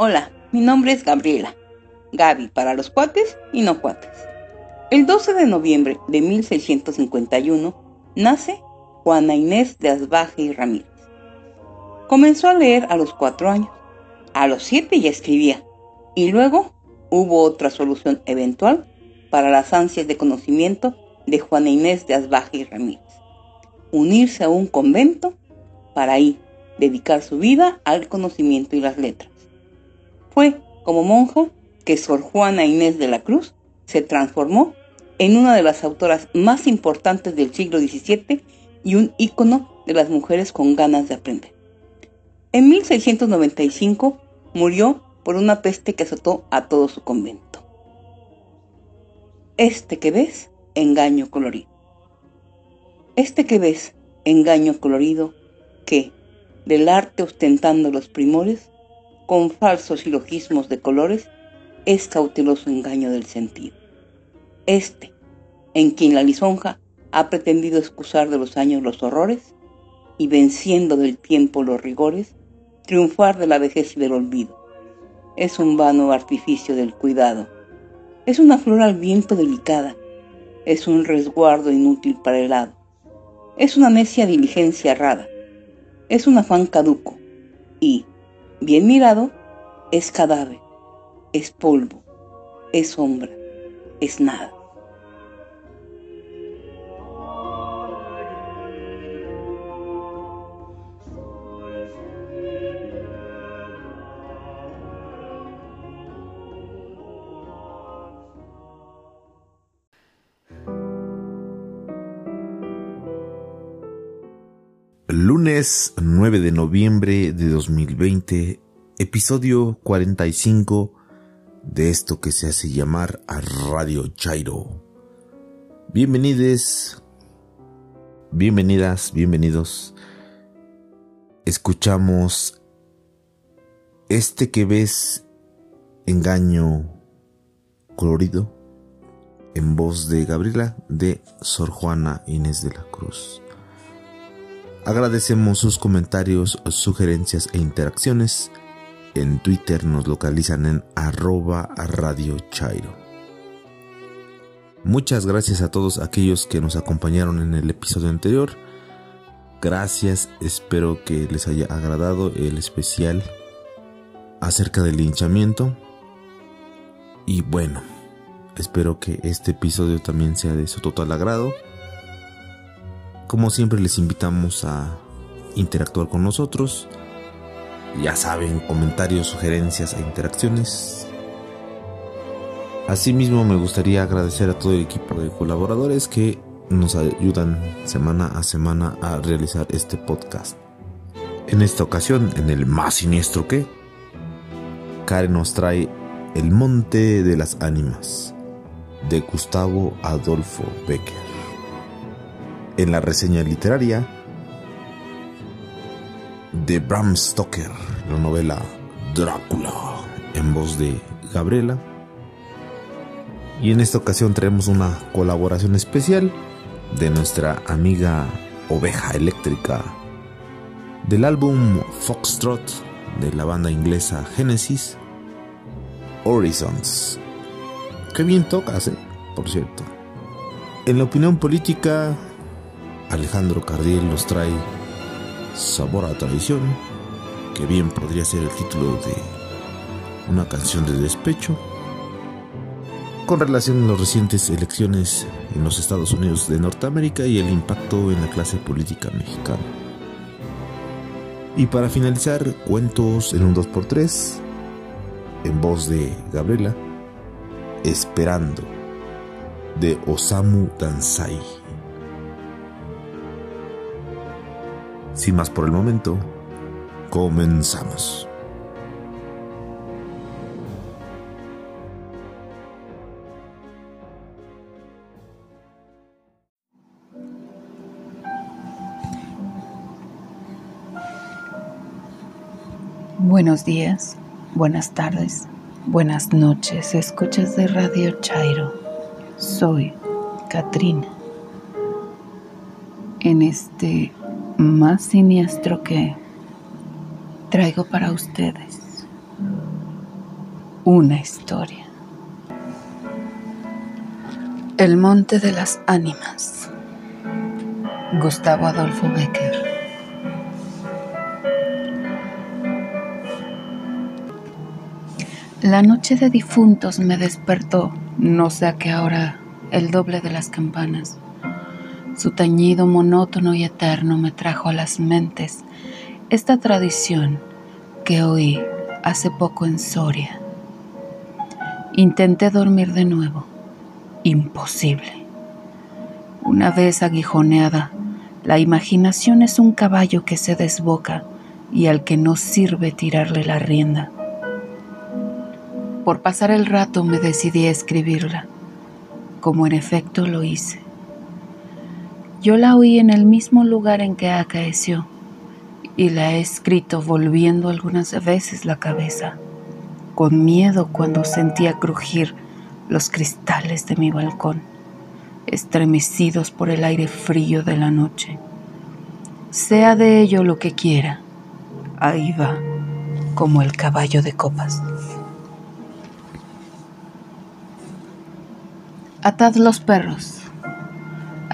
Hola, mi nombre es Gabriela. Gaby para los cuates y no cuates. El 12 de noviembre de 1651 nace Juana Inés de Asbaje y Ramírez. Comenzó a leer a los cuatro años. A los siete ya escribía. Y luego hubo otra solución eventual para las ansias de conocimiento de Juana Inés de Asbaje y Ramírez. Unirse a un convento para ahí dedicar su vida al conocimiento y las letras. Fue como monja que Sor Juana Inés de la Cruz se transformó en una de las autoras más importantes del siglo XVII y un ícono de las mujeres con ganas de aprender. En 1695 murió por una peste que azotó a todo su convento. Este que ves, engaño colorido. Este que ves, engaño colorido, que, del arte ostentando los primores, con falsos silogismos de colores, es cauteloso engaño del sentido. Este, en quien la lisonja ha pretendido excusar de los años los horrores, y venciendo del tiempo los rigores, triunfar de la vejez y del olvido. Es un vano artificio del cuidado. Es una flor al viento delicada. Es un resguardo inútil para el hado. Es una necia diligencia errada. Es un afán caduco. Y, bien mirado, es cadáver, es polvo, es sombra, es nada. Lunes 9 de noviembre de 2020, episodio 45 de esto que se hace llamar a Radio Chairo. Bienvenidos, bienvenidas, bienvenidos. Escuchamos este que ves engaño colorido en voz de Gabriela de Sor Juana Inés de la Cruz. Agradecemos sus comentarios, sugerencias e interacciones. En Twitter nos localizan en arroba radio. Muchas gracias a todos aquellos que nos acompañaron en el episodio anterior. Gracias, espero que les haya agradado el especial acerca del linchamiento. Y bueno, espero que este episodio también sea de su total agrado. Como siempre les invitamos a interactuar con nosotros. Ya saben, comentarios, sugerencias e interacciones. Asimismo me gustaría agradecer a todo el equipo de colaboradores que nos ayudan semana a semana a realizar este podcast. En esta ocasión, en el más siniestro que, Karen nos trae El Monte de las Ánimas, de Gustavo Adolfo Becker en la reseña literaria de Bram Stoker, la novela Drácula, en voz de Gabriela. Y en esta ocasión traemos una colaboración especial de nuestra amiga Oveja Eléctrica del álbum Foxtrot de la banda inglesa Genesis Horizons. Qué bien tocas, ¿eh? por cierto. En la opinión política Alejandro Cardiel nos trae Sabor a Traición, que bien podría ser el título de una canción de despecho, con relación a las recientes elecciones en los Estados Unidos de Norteamérica y el impacto en la clase política mexicana. Y para finalizar, cuentos en un 2x3, en voz de Gabriela, Esperando, de Osamu Dansai. Sin más por el momento, comenzamos. Buenos días, buenas tardes, buenas noches, escuchas de Radio Chairo. Soy Katrina. En este más siniestro que traigo para ustedes una historia. El Monte de las Ánimas. Gustavo Adolfo Becker. La noche de difuntos me despertó, no sé a qué hora, el doble de las campanas. Su tañido monótono y eterno me trajo a las mentes esta tradición que oí hace poco en Soria. Intenté dormir de nuevo. Imposible. Una vez aguijoneada, la imaginación es un caballo que se desboca y al que no sirve tirarle la rienda. Por pasar el rato me decidí a escribirla, como en efecto lo hice. Yo la oí en el mismo lugar en que acaeció y la he escrito volviendo algunas veces la cabeza, con miedo cuando sentía crujir los cristales de mi balcón, estremecidos por el aire frío de la noche. Sea de ello lo que quiera, ahí va, como el caballo de copas. Atad los perros.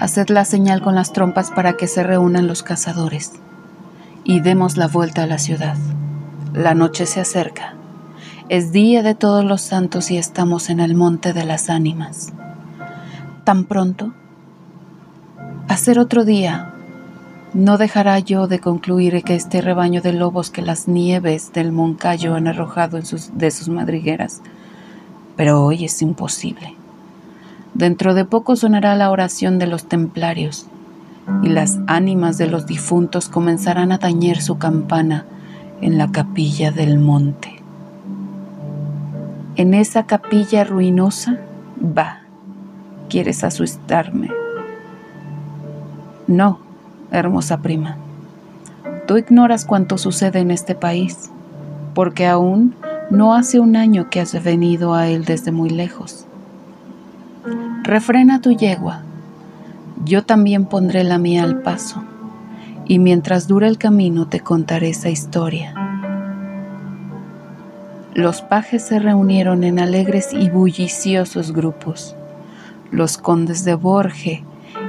Haced la señal con las trompas para que se reúnan los cazadores y demos la vuelta a la ciudad. La noche se acerca. Es día de todos los santos y estamos en el monte de las ánimas. ¿Tan pronto? Hacer otro día. No dejará yo de concluir que este rebaño de lobos que las nieves del Moncayo han arrojado en sus, de sus madrigueras. Pero hoy es imposible. Dentro de poco sonará la oración de los templarios y las ánimas de los difuntos comenzarán a tañer su campana en la capilla del monte. En esa capilla ruinosa, va, quieres asustarme. No, hermosa prima, tú ignoras cuánto sucede en este país, porque aún no hace un año que has venido a él desde muy lejos. Refrena tu yegua. Yo también pondré la mía al paso, y mientras dure el camino te contaré esa historia. Los pajes se reunieron en alegres y bulliciosos grupos. Los condes de Borge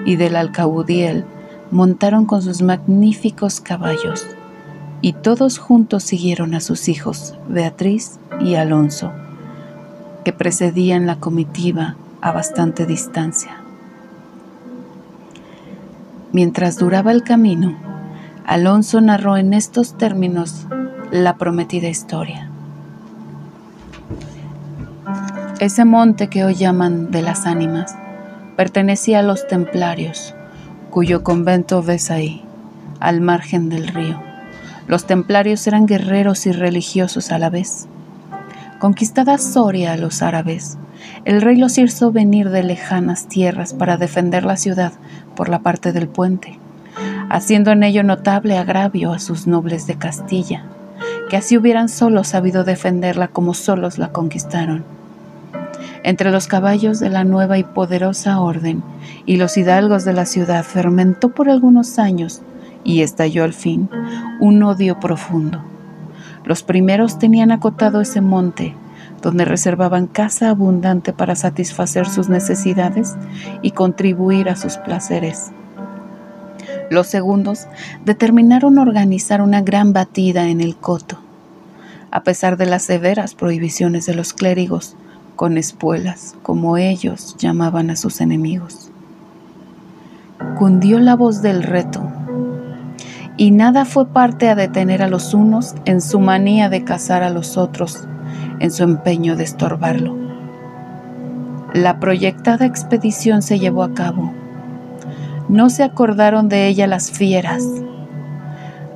y del Alcaudiel montaron con sus magníficos caballos, y todos juntos siguieron a sus hijos, Beatriz y Alonso, que precedían la comitiva a bastante distancia. Mientras duraba el camino, Alonso narró en estos términos la prometida historia. Ese monte que hoy llaman de las ánimas pertenecía a los templarios, cuyo convento ves ahí, al margen del río. Los templarios eran guerreros y religiosos a la vez. Conquistada Soria a los árabes, el rey los hizo venir de lejanas tierras para defender la ciudad por la parte del puente, haciendo en ello notable agravio a sus nobles de Castilla, que así hubieran solo sabido defenderla como solos la conquistaron. Entre los caballos de la nueva y poderosa orden y los hidalgos de la ciudad fermentó por algunos años y estalló al fin un odio profundo. Los primeros tenían acotado ese monte donde reservaban casa abundante para satisfacer sus necesidades y contribuir a sus placeres. Los segundos determinaron organizar una gran batida en el coto, a pesar de las severas prohibiciones de los clérigos, con espuelas, como ellos llamaban a sus enemigos. Cundió la voz del reto, y nada fue parte a detener a los unos en su manía de cazar a los otros en su empeño de estorbarlo. La proyectada expedición se llevó a cabo. No se acordaron de ella las fieras.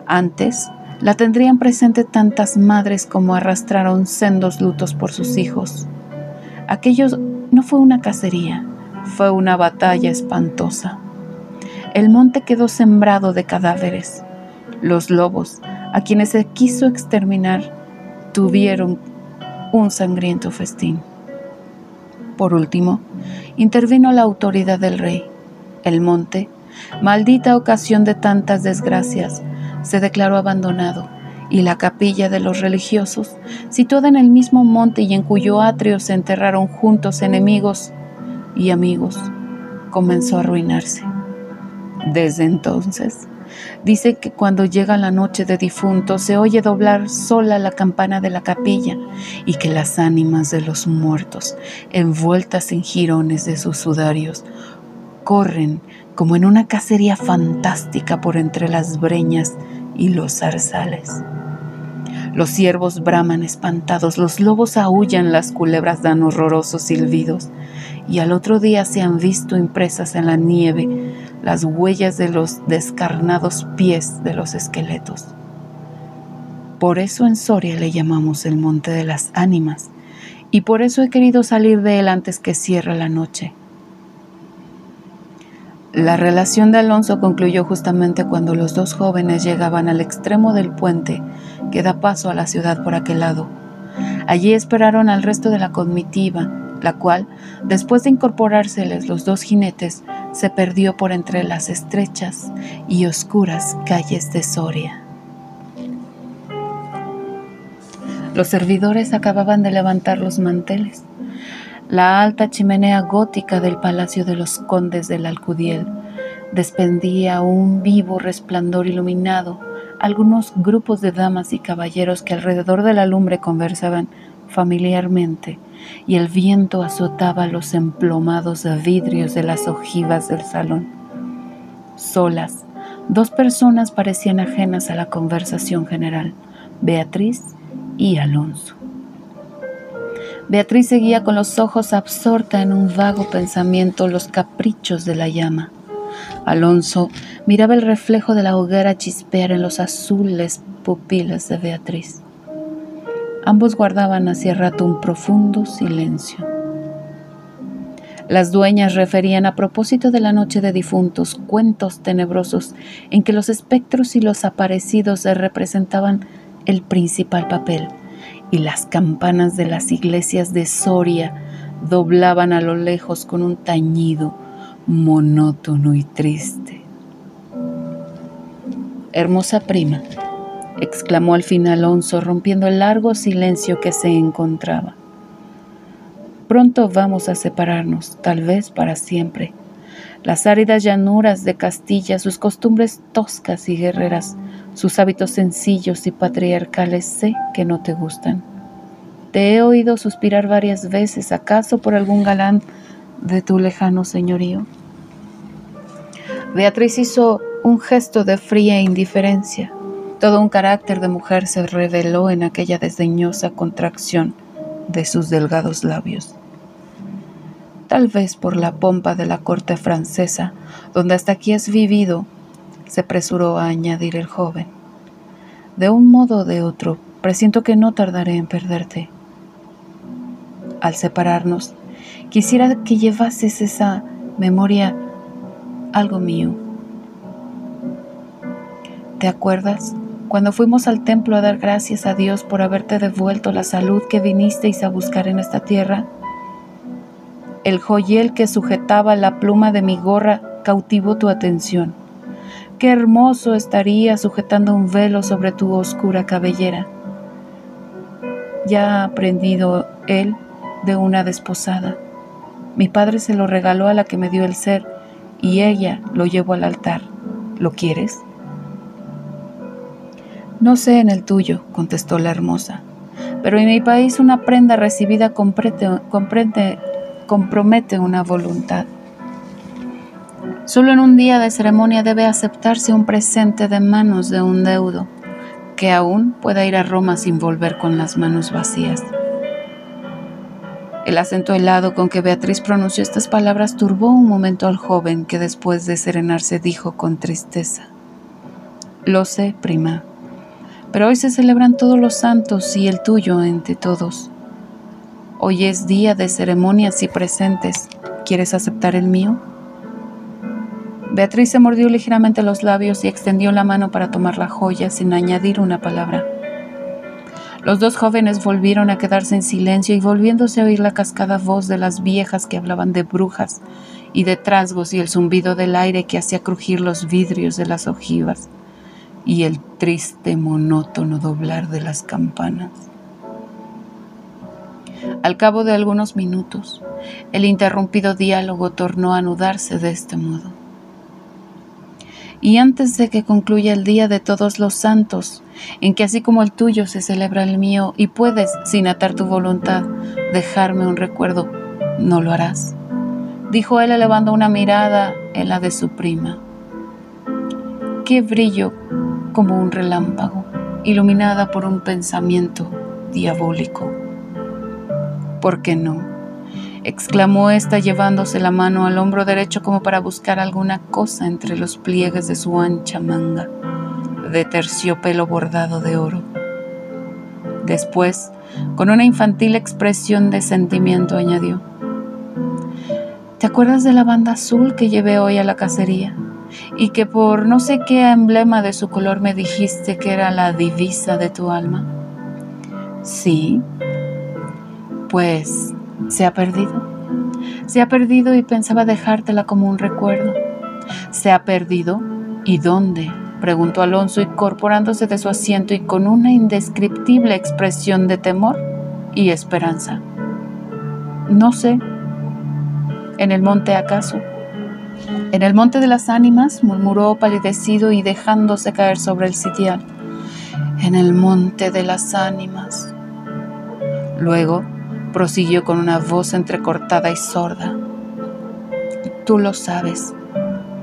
Antes la tendrían presente tantas madres como arrastraron sendos lutos por sus hijos. Aquello no fue una cacería, fue una batalla espantosa. El monte quedó sembrado de cadáveres. Los lobos, a quienes se quiso exterminar, tuvieron un sangriento festín. Por último, intervino la autoridad del rey. El monte, maldita ocasión de tantas desgracias, se declaró abandonado y la capilla de los religiosos, situada en el mismo monte y en cuyo atrio se enterraron juntos enemigos y amigos, comenzó a arruinarse. Desde entonces, dice que cuando llega la noche de difuntos se oye doblar sola la campana de la capilla y que las ánimas de los muertos, envueltas en jirones de sus sudarios, corren como en una cacería fantástica por entre las breñas y los zarzales. Los ciervos braman espantados, los lobos aullan, las culebras dan horrorosos silbidos, y al otro día se han visto impresas en la nieve las huellas de los descarnados pies de los esqueletos. Por eso en Soria le llamamos el Monte de las Ánimas, y por eso he querido salir de él antes que cierre la noche. La relación de Alonso concluyó justamente cuando los dos jóvenes llegaban al extremo del puente que da paso a la ciudad por aquel lado. Allí esperaron al resto de la comitiva, la cual, después de incorporárseles los dos jinetes, se perdió por entre las estrechas y oscuras calles de Soria. Los servidores acababan de levantar los manteles la alta chimenea gótica del Palacio de los Condes del Alcudiel despendía un vivo resplandor iluminado. Algunos grupos de damas y caballeros que alrededor de la lumbre conversaban familiarmente y el viento azotaba los emplomados vidrios de las ojivas del salón. Solas, dos personas parecían ajenas a la conversación general, Beatriz y Alonso. Beatriz seguía con los ojos absorta en un vago pensamiento los caprichos de la llama. Alonso miraba el reflejo de la hoguera chispear en los azules pupilas de Beatriz. Ambos guardaban hacía rato un profundo silencio. Las dueñas referían a propósito de la noche de difuntos cuentos tenebrosos en que los espectros y los aparecidos representaban el principal papel y las campanas de las iglesias de Soria doblaban a lo lejos con un tañido monótono y triste. Hermosa prima, exclamó al fin Alonso, rompiendo el largo silencio que se encontraba. Pronto vamos a separarnos, tal vez para siempre. Las áridas llanuras de Castilla, sus costumbres toscas y guerreras, sus hábitos sencillos y patriarcales sé que no te gustan. Te he oído suspirar varias veces, ¿acaso por algún galán de tu lejano señorío? Beatriz hizo un gesto de fría indiferencia. Todo un carácter de mujer se reveló en aquella desdeñosa contracción de sus delgados labios. Tal vez por la pompa de la corte francesa, donde hasta aquí has vivido, se apresuró a añadir el joven. De un modo o de otro, presiento que no tardaré en perderte. Al separarnos, quisiera que llevases esa memoria algo mío. ¿Te acuerdas cuando fuimos al templo a dar gracias a Dios por haberte devuelto la salud que vinisteis a buscar en esta tierra? El joyel que sujetaba la pluma de mi gorra cautivó tu atención. Qué hermoso estaría sujetando un velo sobre tu oscura cabellera. Ya ha aprendido él de una desposada. Mi padre se lo regaló a la que me dio el ser y ella lo llevó al altar. ¿Lo quieres? No sé en el tuyo, contestó la hermosa, pero en mi país una prenda recibida compromete una voluntad. Solo en un día de ceremonia debe aceptarse un presente de manos de un deudo, que aún pueda ir a Roma sin volver con las manos vacías. El acento helado con que Beatriz pronunció estas palabras turbó un momento al joven que después de serenarse dijo con tristeza, Lo sé, prima, pero hoy se celebran todos los santos y el tuyo entre todos. Hoy es día de ceremonias y presentes. ¿Quieres aceptar el mío? Beatriz se mordió ligeramente los labios y extendió la mano para tomar la joya sin añadir una palabra. Los dos jóvenes volvieron a quedarse en silencio y volviéndose a oír la cascada voz de las viejas que hablaban de brujas y de trasgos y el zumbido del aire que hacía crujir los vidrios de las ojivas, y el triste monótono doblar de las campanas. Al cabo de algunos minutos, el interrumpido diálogo tornó a anudarse de este modo. Y antes de que concluya el día de todos los santos, en que así como el tuyo se celebra el mío y puedes, sin atar tu voluntad, dejarme un recuerdo, no lo harás, dijo él elevando una mirada en la de su prima. Qué brillo como un relámpago, iluminada por un pensamiento diabólico. ¿Por qué no? exclamó ésta llevándose la mano al hombro derecho como para buscar alguna cosa entre los pliegues de su ancha manga, de terciopelo bordado de oro. Después, con una infantil expresión de sentimiento, añadió, ¿Te acuerdas de la banda azul que llevé hoy a la cacería? Y que por no sé qué emblema de su color me dijiste que era la divisa de tu alma. Sí, pues se ha perdido. Se ha perdido y pensaba dejártela como un recuerdo. ¿Se ha perdido? ¿Y dónde? preguntó Alonso incorporándose de su asiento y con una indescriptible expresión de temor y esperanza. No sé. ¿En el monte acaso? En el monte de las ánimas, murmuró palidecido y dejándose caer sobre el sitial. En el monte de las ánimas. Luego, prosiguió con una voz entrecortada y sorda. Tú lo sabes,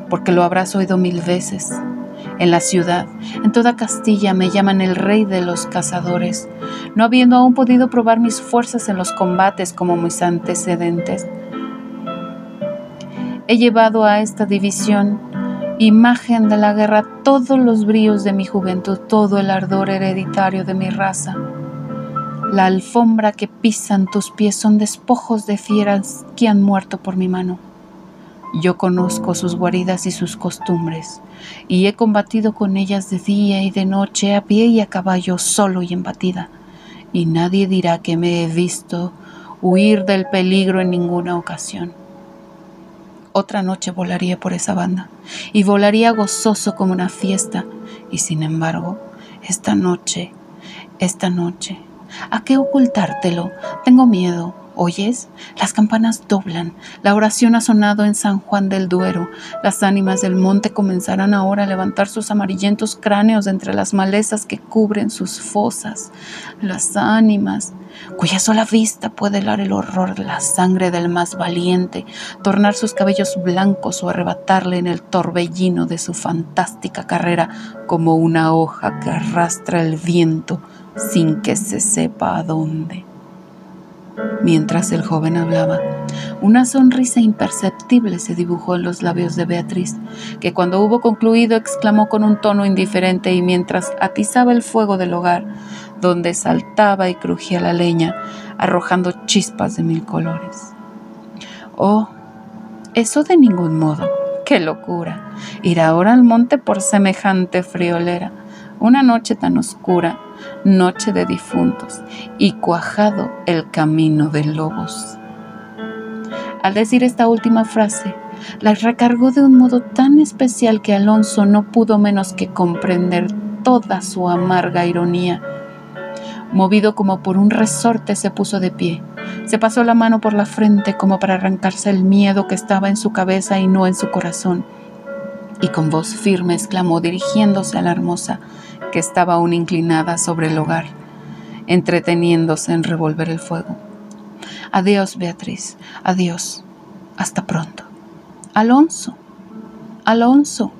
porque lo habrás oído mil veces. En la ciudad, en toda Castilla, me llaman el rey de los cazadores, no habiendo aún podido probar mis fuerzas en los combates como mis antecedentes. He llevado a esta división, imagen de la guerra, todos los bríos de mi juventud, todo el ardor hereditario de mi raza la alfombra que pisan tus pies son despojos de fieras que han muerto por mi mano. Yo conozco sus guaridas y sus costumbres, y he combatido con ellas de día y de noche, a pie y a caballo, solo y en batida, y nadie dirá que me he visto huir del peligro en ninguna ocasión. Otra noche volaría por esa banda, y volaría gozoso como una fiesta, y sin embargo, esta noche, esta noche, ¿A qué ocultártelo? Tengo miedo. ¿Oyes? Las campanas doblan. La oración ha sonado en San Juan del Duero. Las ánimas del monte comenzarán ahora a levantar sus amarillentos cráneos entre las malezas que cubren sus fosas. Las ánimas, cuya sola vista puede helar el horror de la sangre del más valiente, tornar sus cabellos blancos o arrebatarle en el torbellino de su fantástica carrera como una hoja que arrastra el viento sin que se sepa a dónde. Mientras el joven hablaba, una sonrisa imperceptible se dibujó en los labios de Beatriz, que cuando hubo concluido exclamó con un tono indiferente y mientras atizaba el fuego del hogar, donde saltaba y crujía la leña, arrojando chispas de mil colores. Oh, eso de ningún modo. ¡Qué locura! Ir ahora al monte por semejante friolera. Una noche tan oscura noche de difuntos, y cuajado el camino de lobos. Al decir esta última frase, la recargó de un modo tan especial que Alonso no pudo menos que comprender toda su amarga ironía. Movido como por un resorte, se puso de pie. Se pasó la mano por la frente como para arrancarse el miedo que estaba en su cabeza y no en su corazón. Y con voz firme exclamó, dirigiéndose a la hermosa, que estaba aún inclinada sobre el hogar, entreteniéndose en revolver el fuego. Adiós, Beatriz, adiós, hasta pronto. Alonso, Alonso,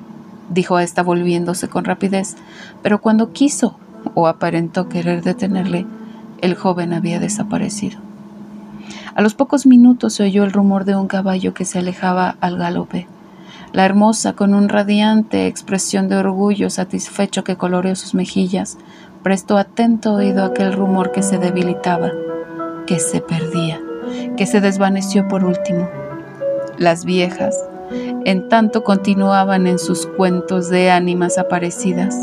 dijo ésta volviéndose con rapidez, pero cuando quiso o aparentó querer detenerle, el joven había desaparecido. A los pocos minutos se oyó el rumor de un caballo que se alejaba al galope. La hermosa, con un radiante expresión de orgullo satisfecho que coloreó sus mejillas, prestó atento oído a aquel rumor que se debilitaba, que se perdía, que se desvaneció por último. Las viejas, en tanto, continuaban en sus cuentos de ánimas aparecidas.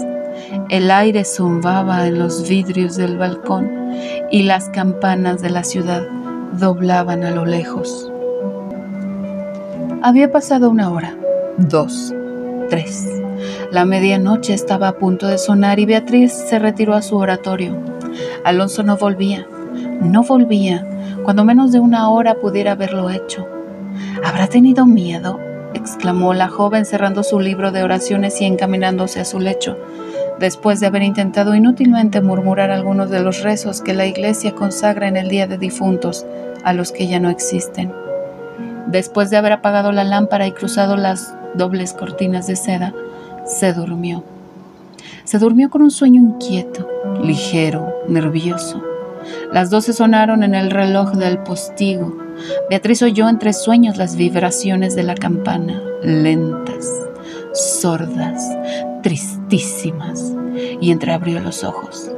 El aire zumbaba en los vidrios del balcón y las campanas de la ciudad doblaban a lo lejos. Había pasado una hora dos, tres. La medianoche estaba a punto de sonar y Beatriz se retiró a su oratorio. Alonso no volvía, no volvía, cuando menos de una hora pudiera haberlo hecho. ¿Habrá tenido miedo? exclamó la joven cerrando su libro de oraciones y encaminándose a su lecho, después de haber intentado inútilmente murmurar algunos de los rezos que la iglesia consagra en el Día de Difuntos a los que ya no existen. Después de haber apagado la lámpara y cruzado las dobles cortinas de seda, se durmió. Se durmió con un sueño inquieto, ligero, nervioso. Las doce sonaron en el reloj del postigo. Beatriz oyó entre sueños las vibraciones de la campana, lentas, sordas, tristísimas, y entreabrió los ojos.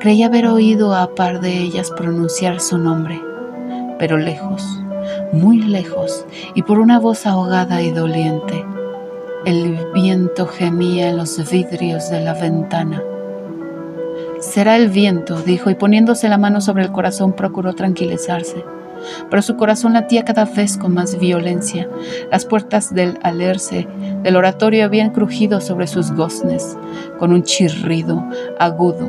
Creía haber oído a par de ellas pronunciar su nombre, pero lejos, muy lejos, y por una voz ahogada y doliente. El viento gemía en los vidrios de la ventana. Será el viento, dijo, y poniéndose la mano sobre el corazón procuró tranquilizarse. Pero su corazón latía cada vez con más violencia. Las puertas del alerce del oratorio habían crujido sobre sus goznes, con un chirrido agudo,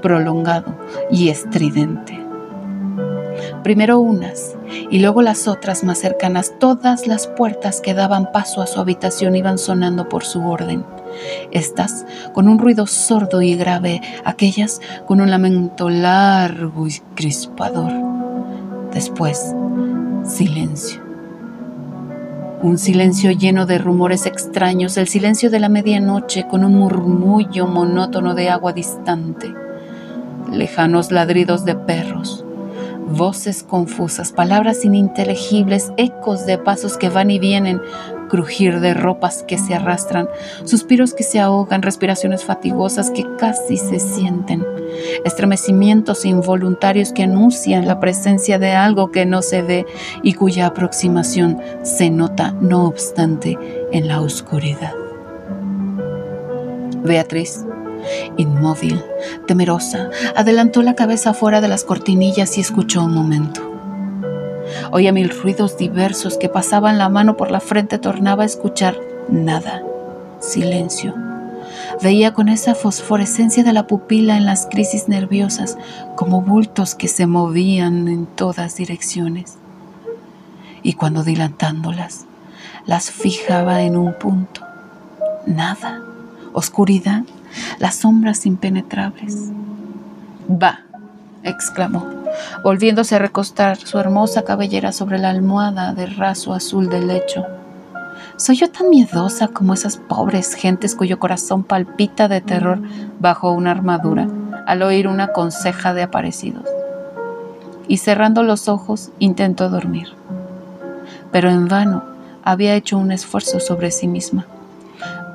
prolongado y estridente. Primero unas y luego las otras más cercanas, todas las puertas que daban paso a su habitación iban sonando por su orden. Estas con un ruido sordo y grave, aquellas con un lamento largo y crispador. Después, silencio. Un silencio lleno de rumores extraños, el silencio de la medianoche con un murmullo monótono de agua distante, lejanos ladridos de perros, voces confusas, palabras ininteligibles, ecos de pasos que van y vienen, crujir de ropas que se arrastran, suspiros que se ahogan, respiraciones fatigosas que casi se sienten, estremecimientos involuntarios que anuncian la presencia de algo que no se ve y cuya aproximación se nota, no obstante, en la oscuridad. Beatriz Inmóvil, temerosa, adelantó la cabeza fuera de las cortinillas y escuchó un momento. Oía mil ruidos diversos que pasaban la mano por la frente, tornaba a escuchar nada, silencio. Veía con esa fosforescencia de la pupila en las crisis nerviosas como bultos que se movían en todas direcciones. Y cuando dilatándolas, las fijaba en un punto. Nada, oscuridad las sombras impenetrables. Va, exclamó, volviéndose a recostar su hermosa cabellera sobre la almohada de raso azul del lecho. ¿Soy yo tan miedosa como esas pobres gentes cuyo corazón palpita de terror bajo una armadura al oír una conseja de aparecidos? Y cerrando los ojos intentó dormir. Pero en vano había hecho un esfuerzo sobre sí misma.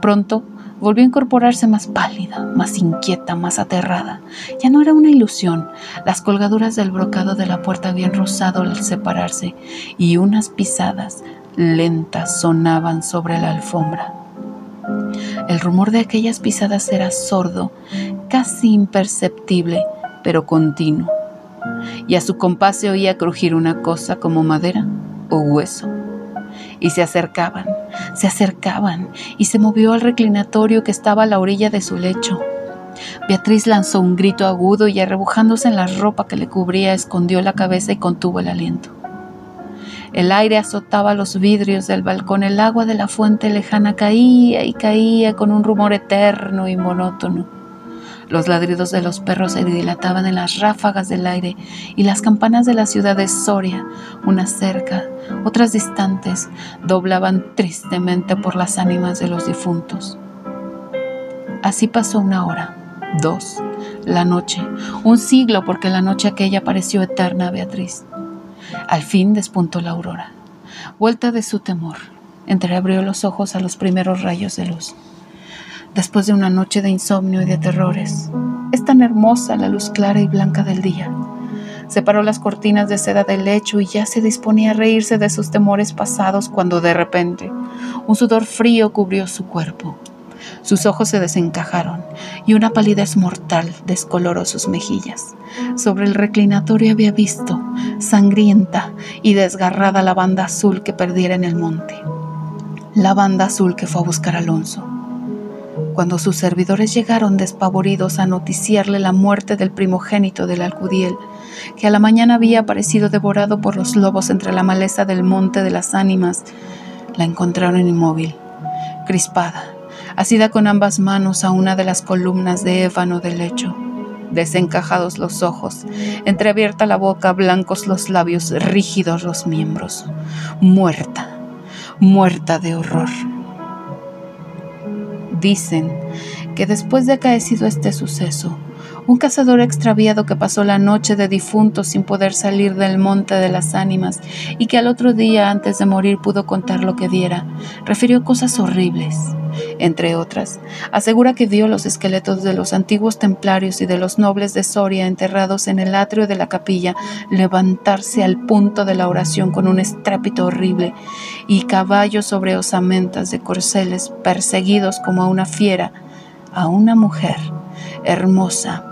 Pronto Volvió a incorporarse más pálida, más inquieta, más aterrada. Ya no era una ilusión. Las colgaduras del brocado de la puerta habían rozado al separarse y unas pisadas lentas sonaban sobre la alfombra. El rumor de aquellas pisadas era sordo, casi imperceptible, pero continuo. Y a su compás se oía crujir una cosa como madera o hueso y se acercaban, se acercaban, y se movió al reclinatorio que estaba a la orilla de su lecho. Beatriz lanzó un grito agudo y arrebujándose en la ropa que le cubría, escondió la cabeza y contuvo el aliento. El aire azotaba los vidrios del balcón, el agua de la fuente lejana caía y caía con un rumor eterno y monótono. Los ladridos de los perros se dilataban en las ráfagas del aire y las campanas de la ciudad de Soria, unas cerca, otras distantes, doblaban tristemente por las ánimas de los difuntos. Así pasó una hora, dos, la noche, un siglo porque la noche aquella pareció eterna a Beatriz. Al fin despuntó la aurora. Vuelta de su temor, entreabrió los ojos a los primeros rayos de luz después de una noche de insomnio y de terrores. Es tan hermosa la luz clara y blanca del día. Separó las cortinas de seda del lecho y ya se disponía a reírse de sus temores pasados cuando de repente un sudor frío cubrió su cuerpo. Sus ojos se desencajaron y una palidez mortal descoloró sus mejillas. Sobre el reclinatorio había visto, sangrienta y desgarrada, la banda azul que perdiera en el monte. La banda azul que fue a buscar a Alonso. Cuando sus servidores llegaron despavoridos a noticiarle la muerte del primogénito del Alcudiel, que a la mañana había aparecido devorado por los lobos entre la maleza del monte de las ánimas, la encontraron inmóvil, crispada, asida con ambas manos a una de las columnas de ébano del lecho desencajados los ojos, entreabierta la boca, blancos los labios, rígidos los miembros, muerta, muerta de horror. Dicen que después de acaecido este suceso, un cazador extraviado que pasó la noche de difunto sin poder salir del monte de las ánimas y que al otro día antes de morir pudo contar lo que diera, refirió cosas horribles. Entre otras, asegura que vio los esqueletos de los antiguos templarios y de los nobles de Soria enterrados en el atrio de la capilla levantarse al punto de la oración con un estrépito horrible y caballos sobre osamentas de corceles perseguidos como a una fiera, a una mujer hermosa,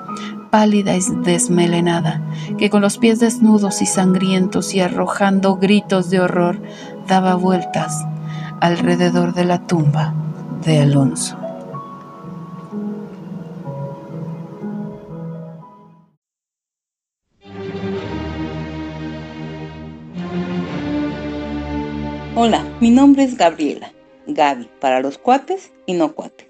pálida y desmelenada, que con los pies desnudos y sangrientos y arrojando gritos de horror daba vueltas alrededor de la tumba de Alonso. Hola, mi nombre es Gabriela, Gaby para los cuates y no cuates.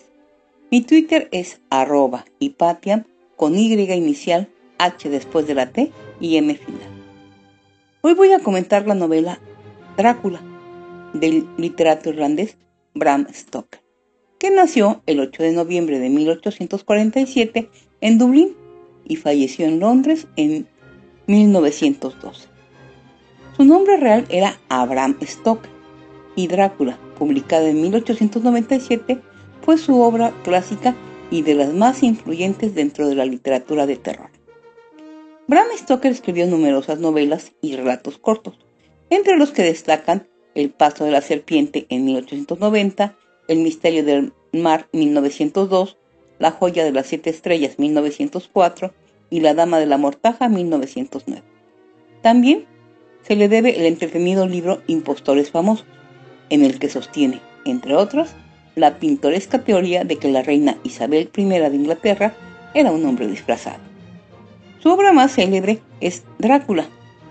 Mi Twitter es arroba hipatiam con Y inicial, H después de la T y M final. Hoy voy a comentar la novela Drácula del literato irlandés Bram Stoker, que nació el 8 de noviembre de 1847 en Dublín y falleció en Londres en 1912. Su nombre real era Abraham Stoker y Drácula, publicada en 1897, fue su obra clásica y de las más influyentes dentro de la literatura de terror. Bram Stoker escribió numerosas novelas y relatos cortos, entre los que destacan El paso de la serpiente en 1890, El misterio del mar 1902, La joya de las siete estrellas 1904 y La dama de la mortaja 1909. También se le debe el entretenido libro Impostores famosos, en el que sostiene, entre otras, la pintoresca teoría de que la reina Isabel I de Inglaterra era un hombre disfrazado. Su obra más célebre es Drácula,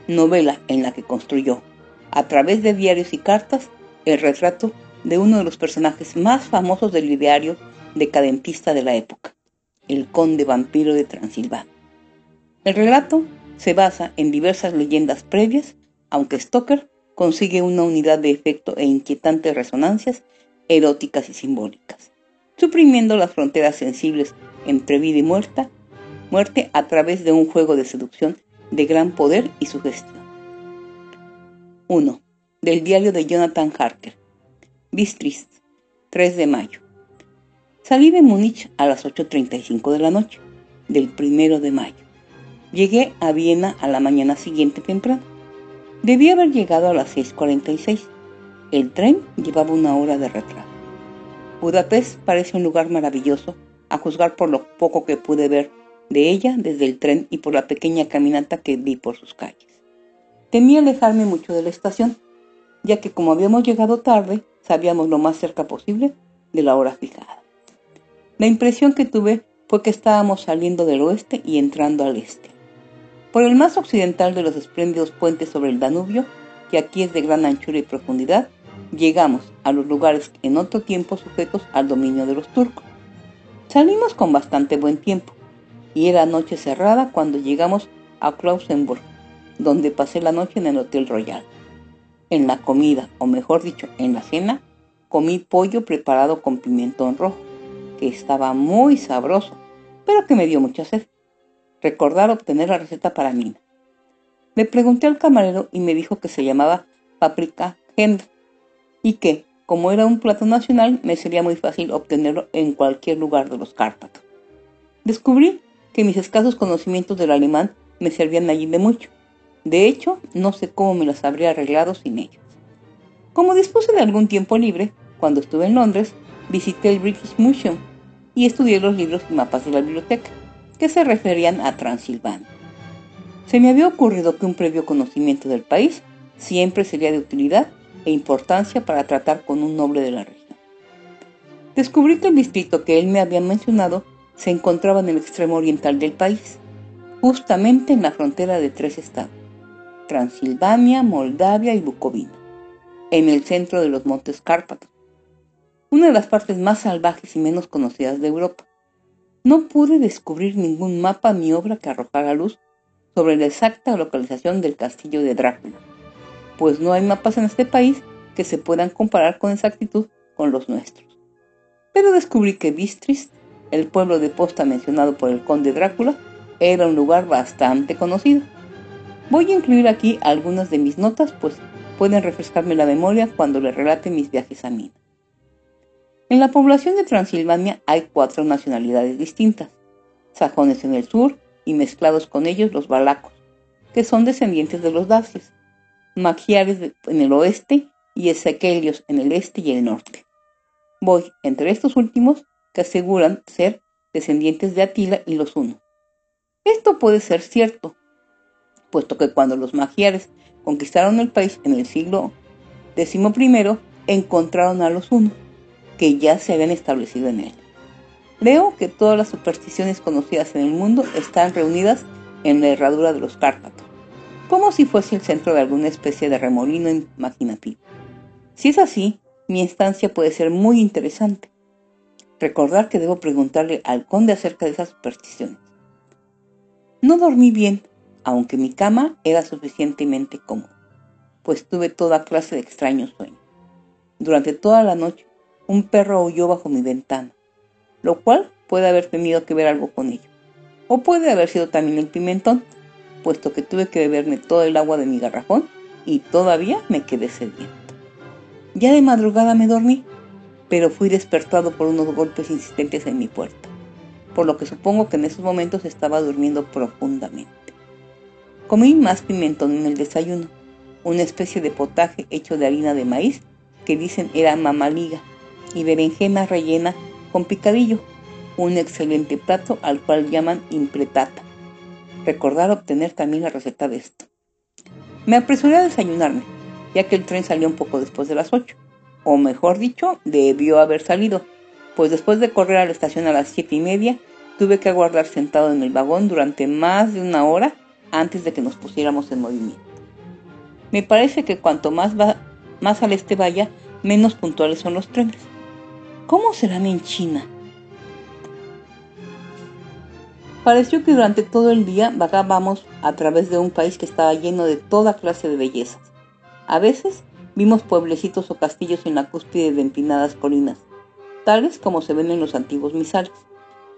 novela en la que construyó, a través de diarios y cartas, el retrato de uno de los personajes más famosos del ideario decadentista de la época, el conde vampiro de Transilvania. El relato se basa en diversas leyendas previas, aunque Stoker consigue una unidad de efecto e inquietantes resonancias eróticas y simbólicas, suprimiendo las fronteras sensibles entre vida y muerte, muerte a través de un juego de seducción de gran poder y sugestión. 1. Del diario de Jonathan Harker. Bistris, 3 de mayo. Salí de Múnich a las 8.35 de la noche, del 1 de mayo. Llegué a Viena a la mañana siguiente temprano. Debí haber llegado a las 6.46 el tren llevaba una hora de retraso. Budapest parece un lugar maravilloso, a juzgar por lo poco que pude ver de ella desde el tren y por la pequeña caminata que di por sus calles. Temía alejarme mucho de la estación, ya que como habíamos llegado tarde, sabíamos lo más cerca posible de la hora fijada. La impresión que tuve fue que estábamos saliendo del oeste y entrando al este. Por el más occidental de los espléndidos puentes sobre el Danubio, que aquí es de gran anchura y profundidad, llegamos a los lugares en otro tiempo sujetos al dominio de los turcos. Salimos con bastante buen tiempo y era noche cerrada cuando llegamos a Klausenburg, donde pasé la noche en el Hotel Royal. En la comida, o mejor dicho, en la cena, comí pollo preparado con pimentón rojo, que estaba muy sabroso, pero que me dio mucha sed. Recordar obtener la receta para mí. Le pregunté al camarero y me dijo que se llamaba paprika hendra y que, como era un plato nacional, me sería muy fácil obtenerlo en cualquier lugar de los Cárpatos. Descubrí que mis escasos conocimientos del alemán me servían allí de mucho. De hecho, no sé cómo me las habría arreglado sin ellos. Como dispuse de algún tiempo libre, cuando estuve en Londres, visité el British Museum y estudié los libros y mapas de la biblioteca, que se referían a Transilvania. Se me había ocurrido que un previo conocimiento del país siempre sería de utilidad e importancia para tratar con un noble de la región. Descubrí que el distrito que él me había mencionado se encontraba en el extremo oriental del país, justamente en la frontera de tres estados, Transilvania, Moldavia y Bucovina, en el centro de los Montes Cárpatos, una de las partes más salvajes y menos conocidas de Europa. No pude descubrir ningún mapa ni obra que arrojara luz sobre la exacta localización del castillo de Drácula, pues no hay mapas en este país que se puedan comparar con exactitud con los nuestros. Pero descubrí que Bistris, el pueblo de posta mencionado por el conde Drácula, era un lugar bastante conocido. Voy a incluir aquí algunas de mis notas, pues pueden refrescarme la memoria cuando le relate mis viajes a Mina. En la población de Transilvania hay cuatro nacionalidades distintas, sajones en el sur y mezclados con ellos los balacos, que son descendientes de los dacios, magiares en el oeste y ezequelios en el este y el norte. Voy entre estos últimos que aseguran ser descendientes de Atila y los Uno. Esto puede ser cierto, puesto que cuando los magiares conquistaron el país en el siglo XI, encontraron a los Uno, que ya se habían establecido en él. Leo que todas las supersticiones conocidas en el mundo están reunidas en la herradura de los Cárpatos, como si fuese el centro de alguna especie de remolino imaginativo. Si es así, mi estancia puede ser muy interesante. Recordar que debo preguntarle al conde acerca de esas supersticiones. No dormí bien, aunque mi cama era suficientemente cómoda, pues tuve toda clase de extraños sueños. Durante toda la noche, un perro huyó bajo mi ventana, lo cual puede haber tenido que ver algo con ello. O puede haber sido también el pimentón, puesto que tuve que beberme todo el agua de mi garrafón y todavía me quedé sediento. Ya de madrugada me dormí, pero fui despertado por unos golpes insistentes en mi puerta, por lo que supongo que en esos momentos estaba durmiendo profundamente. Comí más pimentón en el desayuno, una especie de potaje hecho de harina de maíz que dicen era mamaliga y berenjena rellena con picadillo, un excelente plato al cual llaman impretata. Recordar obtener también la receta de esto. Me apresuré a desayunarme ya que el tren salió un poco después de las 8. O mejor dicho, debió haber salido, pues después de correr a la estación a las 7 y media, tuve que aguardar sentado en el vagón durante más de una hora antes de que nos pusiéramos en movimiento. Me parece que cuanto más, más al este vaya, menos puntuales son los trenes. ¿Cómo serán en China? Pareció que durante todo el día vagábamos a través de un país que estaba lleno de toda clase de bellezas a veces vimos pueblecitos o castillos en la cúspide de empinadas colinas, tales como se ven en los antiguos misales.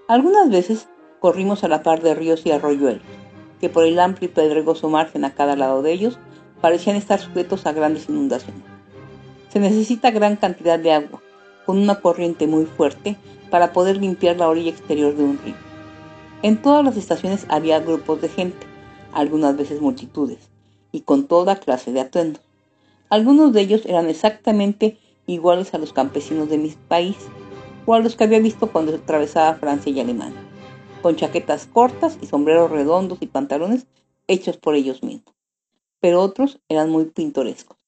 Algunas veces corrimos a la par de ríos y arroyuelos, que por el amplio y pedregoso margen a cada lado de ellos parecían estar sujetos a grandes inundaciones. Se necesita gran cantidad de agua, con una corriente muy fuerte, para poder limpiar la orilla exterior de un río. En todas las estaciones había grupos de gente, algunas veces multitudes, y con toda clase de atuendos. Algunos de ellos eran exactamente iguales a los campesinos de mi país o a los que había visto cuando atravesaba Francia y Alemania, con chaquetas cortas y sombreros redondos y pantalones hechos por ellos mismos. Pero otros eran muy pintorescos.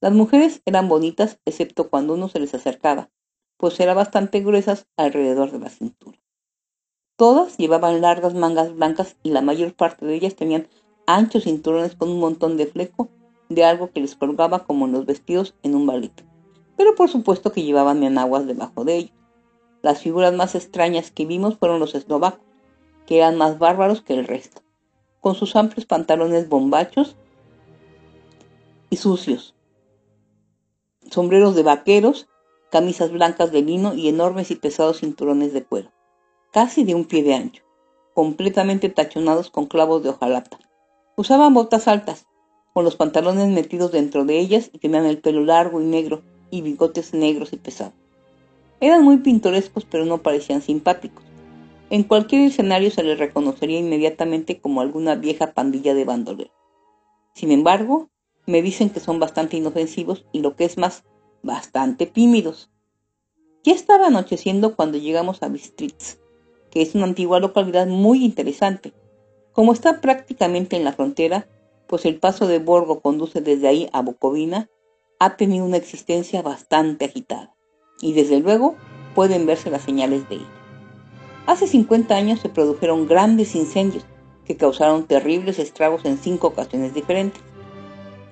Las mujeres eran bonitas excepto cuando uno se les acercaba, pues eran bastante gruesas alrededor de la cintura. Todas llevaban largas mangas blancas y la mayor parte de ellas tenían anchos cinturones con un montón de fleco de algo que les colgaba como en los vestidos en un ballet. Pero por supuesto que llevaban enaguas debajo de ellos. Las figuras más extrañas que vimos fueron los eslovacos, que eran más bárbaros que el resto, con sus amplios pantalones bombachos y sucios, sombreros de vaqueros, camisas blancas de lino y enormes y pesados cinturones de cuero, casi de un pie de ancho, completamente tachonados con clavos de hojalata. Usaban botas altas, con los pantalones metidos dentro de ellas y tenían el pelo largo y negro y bigotes negros y pesados. Eran muy pintorescos pero no parecían simpáticos. En cualquier escenario se les reconocería inmediatamente como alguna vieja pandilla de bandoleros. Sin embargo, me dicen que son bastante inofensivos y lo que es más, bastante tímidos. Ya estaba anocheciendo cuando llegamos a Bistritz, que es una antigua localidad muy interesante. Como está prácticamente en la frontera, pues el paso de Borgo conduce desde ahí a Bucovina, ha tenido una existencia bastante agitada. Y desde luego pueden verse las señales de ella. Hace 50 años se produjeron grandes incendios que causaron terribles estragos en cinco ocasiones diferentes.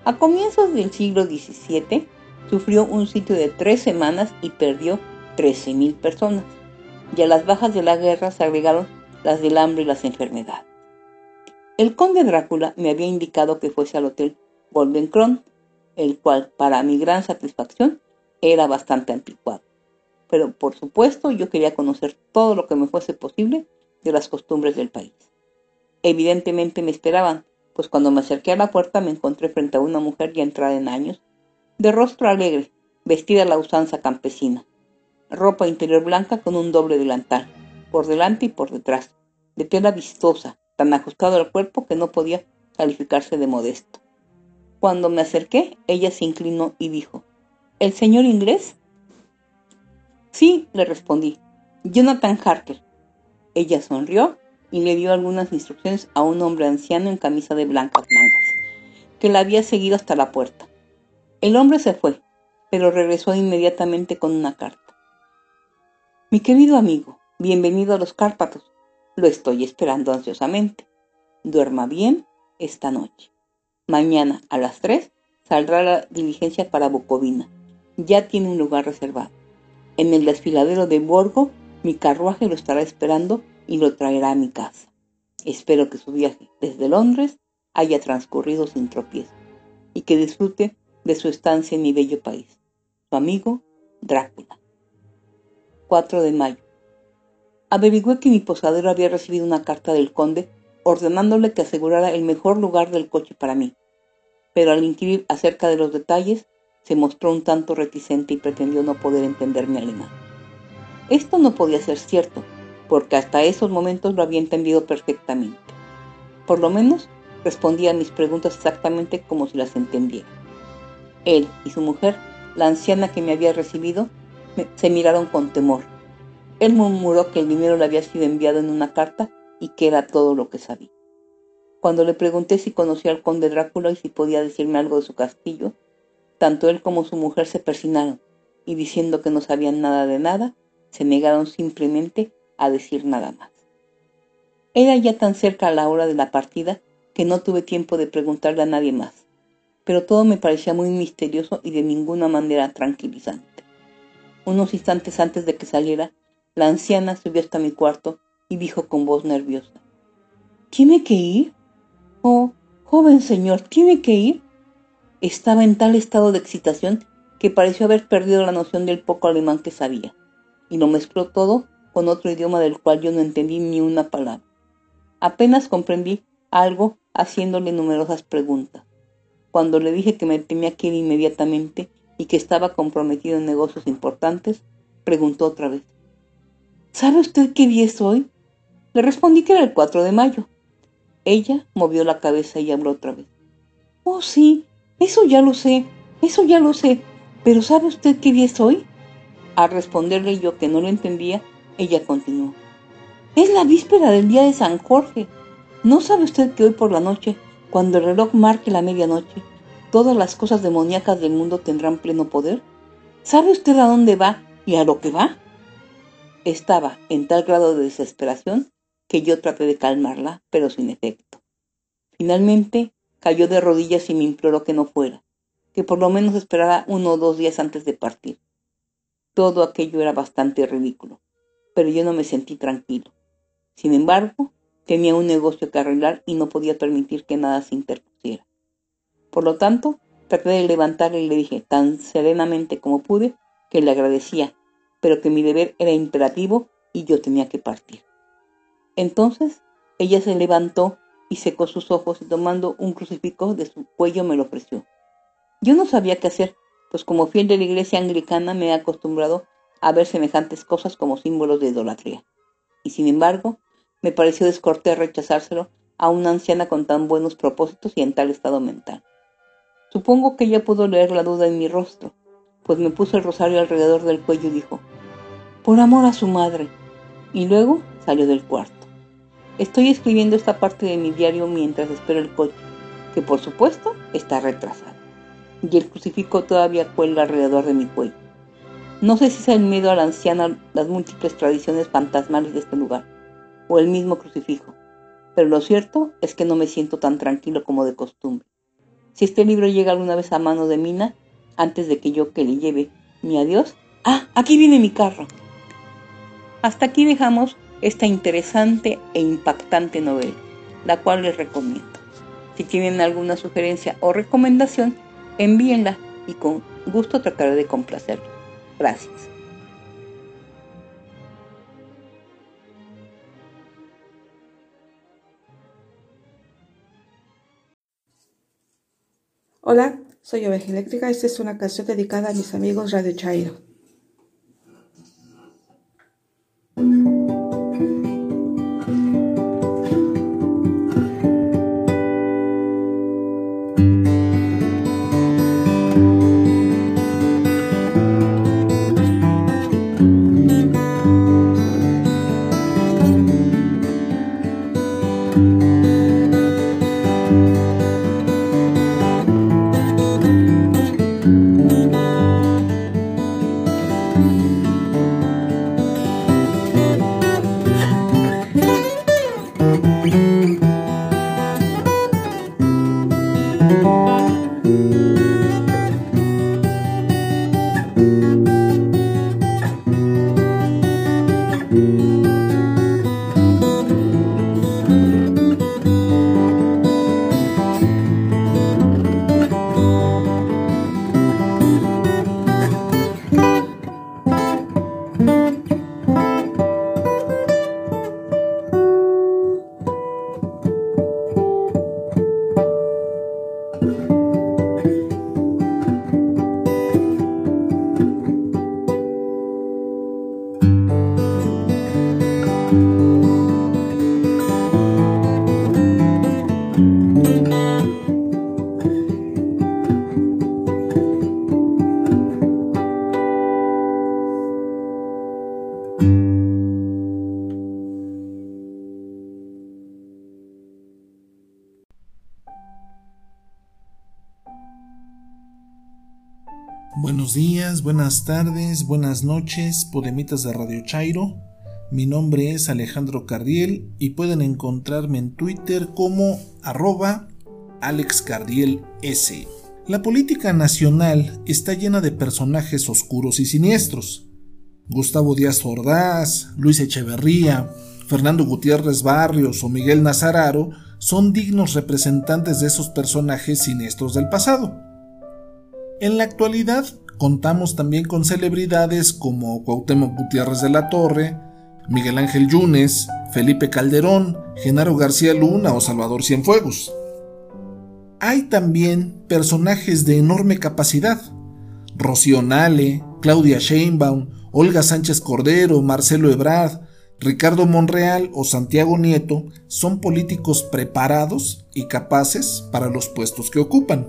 A comienzos del siglo XVII sufrió un sitio de tres semanas y perdió 13.000 personas. Y a las bajas de la guerra se agregaron las del hambre y las enfermedades. El conde Drácula me había indicado que fuese al hotel Golden el cual, para mi gran satisfacción, era bastante anticuado. Pero por supuesto yo quería conocer todo lo que me fuese posible de las costumbres del país. Evidentemente me esperaban, pues cuando me acerqué a la puerta me encontré frente a una mujer ya entrada en años, de rostro alegre, vestida a la usanza campesina, ropa interior blanca con un doble delantal, por delante y por detrás, de tela vistosa, tan ajustado al cuerpo que no podía calificarse de modesto. Cuando me acerqué, ella se inclinó y dijo, ¿El señor inglés? Sí, le respondí, Jonathan Harker. Ella sonrió y le dio algunas instrucciones a un hombre anciano en camisa de blancas mangas, que la había seguido hasta la puerta. El hombre se fue, pero regresó inmediatamente con una carta. Mi querido amigo, bienvenido a los Cárpatos. Lo estoy esperando ansiosamente. Duerma bien esta noche. Mañana a las 3 saldrá la diligencia para Bucovina. Ya tiene un lugar reservado. En el desfiladero de Borgo, mi carruaje lo estará esperando y lo traerá a mi casa. Espero que su viaje desde Londres haya transcurrido sin tropiezo y que disfrute de su estancia en mi bello país. Su amigo Drácula. 4 de mayo. Averigüé que mi posadero había recibido una carta del conde ordenándole que asegurara el mejor lugar del coche para mí, pero al inquirir acerca de los detalles se mostró un tanto reticente y pretendió no poder entender mi alemán. Esto no podía ser cierto, porque hasta esos momentos lo había entendido perfectamente. Por lo menos respondía a mis preguntas exactamente como si las entendiera. Él y su mujer, la anciana que me había recibido, se miraron con temor. Él murmuró que el dinero le había sido enviado en una carta y que era todo lo que sabía. Cuando le pregunté si conocía al conde Drácula y si podía decirme algo de su castillo, tanto él como su mujer se persinaron y diciendo que no sabían nada de nada, se negaron simplemente a decir nada más. Era ya tan cerca la hora de la partida que no tuve tiempo de preguntarle a nadie más, pero todo me parecía muy misterioso y de ninguna manera tranquilizante. Unos instantes antes de que saliera, la anciana subió hasta mi cuarto y dijo con voz nerviosa, ¿Tiene que ir? Oh, joven señor, ¿tiene que ir? Estaba en tal estado de excitación que pareció haber perdido la noción del poco alemán que sabía, y lo mezcló todo con otro idioma del cual yo no entendí ni una palabra. Apenas comprendí algo haciéndole numerosas preguntas. Cuando le dije que me tenía que ir inmediatamente, y que estaba comprometido en negocios importantes, preguntó otra vez. ¿Sabe usted qué día es hoy? Le respondí que era el 4 de mayo. Ella movió la cabeza y habló otra vez. Oh, sí, eso ya lo sé, eso ya lo sé, pero ¿sabe usted qué día es hoy? Al responderle yo que no lo entendía, ella continuó. Es la víspera del día de San Jorge. ¿No sabe usted que hoy por la noche, cuando el reloj marque la medianoche, todas las cosas demoníacas del mundo tendrán pleno poder? ¿Sabe usted a dónde va y a lo que va? Estaba en tal grado de desesperación que yo traté de calmarla, pero sin efecto. Finalmente cayó de rodillas y me imploró que no fuera, que por lo menos esperara uno o dos días antes de partir. Todo aquello era bastante ridículo, pero yo no me sentí tranquilo. Sin embargo, tenía un negocio que arreglar y no podía permitir que nada se interpusiera. Por lo tanto, traté de levantarle y le dije tan serenamente como pude que le agradecía, pero que mi deber era imperativo y yo tenía que partir. Entonces ella se levantó y secó sus ojos y tomando un crucifijo de su cuello me lo ofreció. Yo no sabía qué hacer, pues como fiel de la iglesia anglicana me he acostumbrado a ver semejantes cosas como símbolos de idolatría. Y sin embargo, me pareció descortés rechazárselo a una anciana con tan buenos propósitos y en tal estado mental. Supongo que ella pudo leer la duda en mi rostro, pues me puso el rosario alrededor del cuello y dijo, por amor a su madre, y luego salió del cuarto. Estoy escribiendo esta parte de mi diario mientras espero el coche, que por supuesto está retrasado, y el crucifijo todavía cuelga alrededor de mi cuello. No sé si es el miedo a la anciana, las múltiples tradiciones fantasmales de este lugar, o el mismo crucifijo, pero lo cierto es que no me siento tan tranquilo como de costumbre. Si este libro llega alguna vez a mano de Mina, antes de que yo que le lleve mi adiós, ¡ah! Aquí viene mi carro. Hasta aquí dejamos esta interesante e impactante novela, la cual les recomiendo. Si tienen alguna sugerencia o recomendación, envíenla y con gusto trataré de complacerlos. Gracias. Hola, soy Oveja Eléctrica. Esta es una canción dedicada a mis amigos Radio Chairo. Buenas tardes, buenas noches, podemitas de Radio Chairo. Mi nombre es Alejandro Cardiel y pueden encontrarme en Twitter como arroba AlexCardielS. La política nacional está llena de personajes oscuros y siniestros. Gustavo Díaz Ordaz, Luis Echeverría, Fernando Gutiérrez Barrios o Miguel Nazararo son dignos representantes de esos personajes siniestros del pasado. En la actualidad contamos también con celebridades como Cuauhtémoc Gutiérrez de la Torre, Miguel Ángel Yunes, Felipe Calderón, Genaro García Luna o Salvador Cienfuegos. Hay también personajes de enorme capacidad. Rocío Nale, Claudia Sheinbaum, Olga Sánchez Cordero, Marcelo Ebrard, Ricardo Monreal o Santiago Nieto son políticos preparados y capaces para los puestos que ocupan.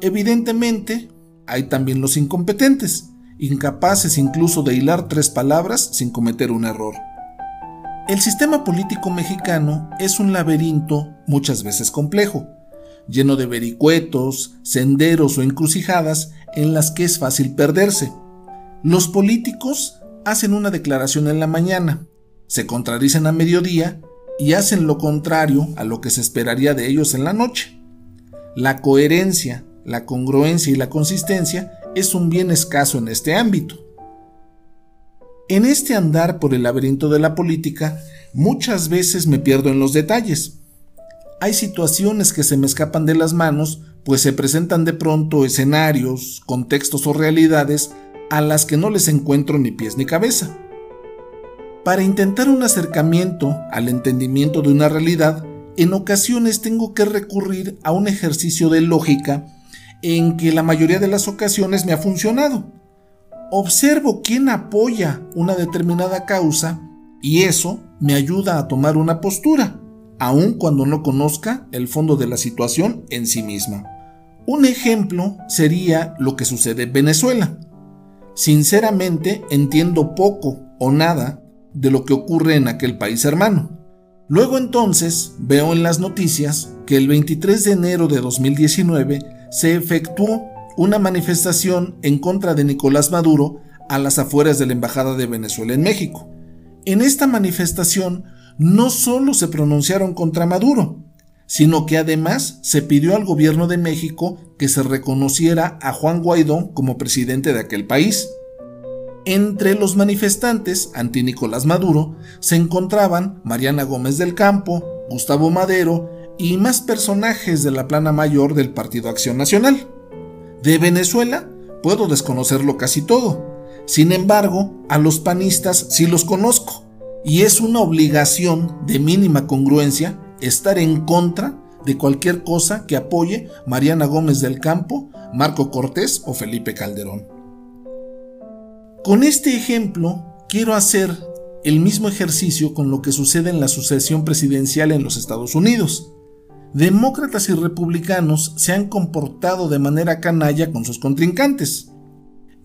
Evidentemente, hay también los incompetentes, incapaces incluso de hilar tres palabras sin cometer un error. El sistema político mexicano es un laberinto muchas veces complejo, lleno de vericuetos, senderos o encrucijadas en las que es fácil perderse. Los políticos hacen una declaración en la mañana, se contradicen a mediodía y hacen lo contrario a lo que se esperaría de ellos en la noche. La coherencia, la congruencia y la consistencia es un bien escaso en este ámbito. En este andar por el laberinto de la política, muchas veces me pierdo en los detalles. Hay situaciones que se me escapan de las manos, pues se presentan de pronto escenarios, contextos o realidades a las que no les encuentro ni pies ni cabeza. Para intentar un acercamiento al entendimiento de una realidad, en ocasiones tengo que recurrir a un ejercicio de lógica en que la mayoría de las ocasiones me ha funcionado. Observo quién apoya una determinada causa y eso me ayuda a tomar una postura, aun cuando no conozca el fondo de la situación en sí misma. Un ejemplo sería lo que sucede en Venezuela. Sinceramente entiendo poco o nada de lo que ocurre en aquel país hermano. Luego entonces veo en las noticias que el 23 de enero de 2019 se efectuó una manifestación en contra de Nicolás Maduro a las afueras de la Embajada de Venezuela en México. En esta manifestación no solo se pronunciaron contra Maduro, sino que además se pidió al gobierno de México que se reconociera a Juan Guaidó como presidente de aquel país. Entre los manifestantes anti Nicolás Maduro se encontraban Mariana Gómez del Campo, Gustavo Madero y más personajes de la plana mayor del Partido Acción Nacional. De Venezuela puedo desconocerlo casi todo. Sin embargo, a los panistas sí los conozco y es una obligación de mínima congruencia estar en contra de cualquier cosa que apoye Mariana Gómez del Campo, Marco Cortés o Felipe Calderón. Con este ejemplo quiero hacer el mismo ejercicio con lo que sucede en la sucesión presidencial en los Estados Unidos. Demócratas y republicanos se han comportado de manera canalla con sus contrincantes.